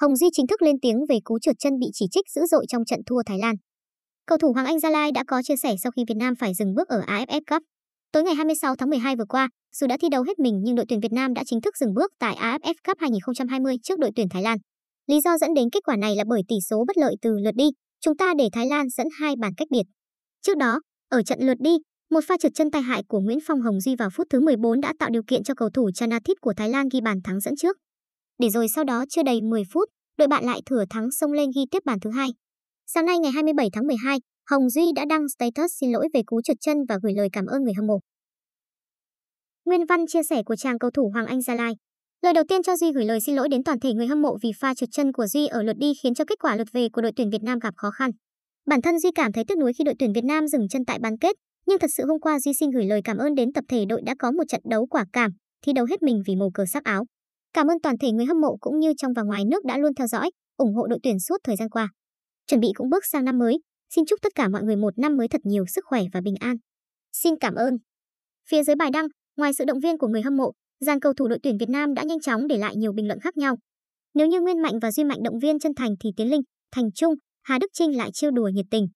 Hồng Duy chính thức lên tiếng về cú trượt chân bị chỉ trích dữ dội trong trận thua Thái Lan. Cầu thủ Hoàng Anh Gia Lai đã có chia sẻ sau khi Việt Nam phải dừng bước ở AFF Cup. Tối ngày 26 tháng 12 vừa qua, dù đã thi đấu hết mình nhưng đội tuyển Việt Nam đã chính thức dừng bước tại AFF Cup 2020 trước đội tuyển Thái Lan. Lý do dẫn đến kết quả này là bởi tỷ số bất lợi từ lượt đi, chúng ta để Thái Lan dẫn hai bàn cách biệt. Trước đó, ở trận lượt đi, một pha trượt chân tai hại của Nguyễn Phong Hồng Duy vào phút thứ 14 đã tạo điều kiện cho cầu thủ Chanathip của Thái Lan ghi bàn thắng dẫn trước. Để rồi sau đó chưa đầy 10 phút, đội bạn lại thừa thắng xông lên ghi tiếp bàn thứ hai. Sáng nay ngày 27 tháng 12, Hồng Duy đã đăng status xin lỗi về cú trượt chân và gửi lời cảm ơn người hâm mộ. Nguyên văn chia sẻ của chàng cầu thủ Hoàng Anh Gia Lai. Lời đầu tiên cho Duy gửi lời xin lỗi đến toàn thể người hâm mộ vì pha trượt chân của Duy ở lượt đi khiến cho kết quả lượt về của đội tuyển Việt Nam gặp khó khăn. Bản thân Duy cảm thấy tiếc nuối khi đội tuyển Việt Nam dừng chân tại bán kết, nhưng thật sự hôm qua Duy xin gửi lời cảm ơn đến tập thể đội đã có một trận đấu quả cảm, thi đấu hết mình vì màu cờ sắc áo. Cảm ơn toàn thể người hâm mộ cũng như trong và ngoài nước đã luôn theo dõi, ủng hộ đội tuyển suốt thời gian qua. Chuẩn bị cũng bước sang năm mới, xin chúc tất cả mọi người một năm mới thật nhiều sức khỏe và bình an. Xin cảm ơn. Phía dưới bài đăng, ngoài sự động viên của người hâm mộ, dàn cầu thủ đội tuyển Việt Nam đã nhanh chóng để lại nhiều bình luận khác nhau. Nếu như Nguyên Mạnh và Duy Mạnh động viên chân thành thì Tiến Linh, Thành Trung, Hà Đức Trinh lại chiêu đùa nhiệt tình.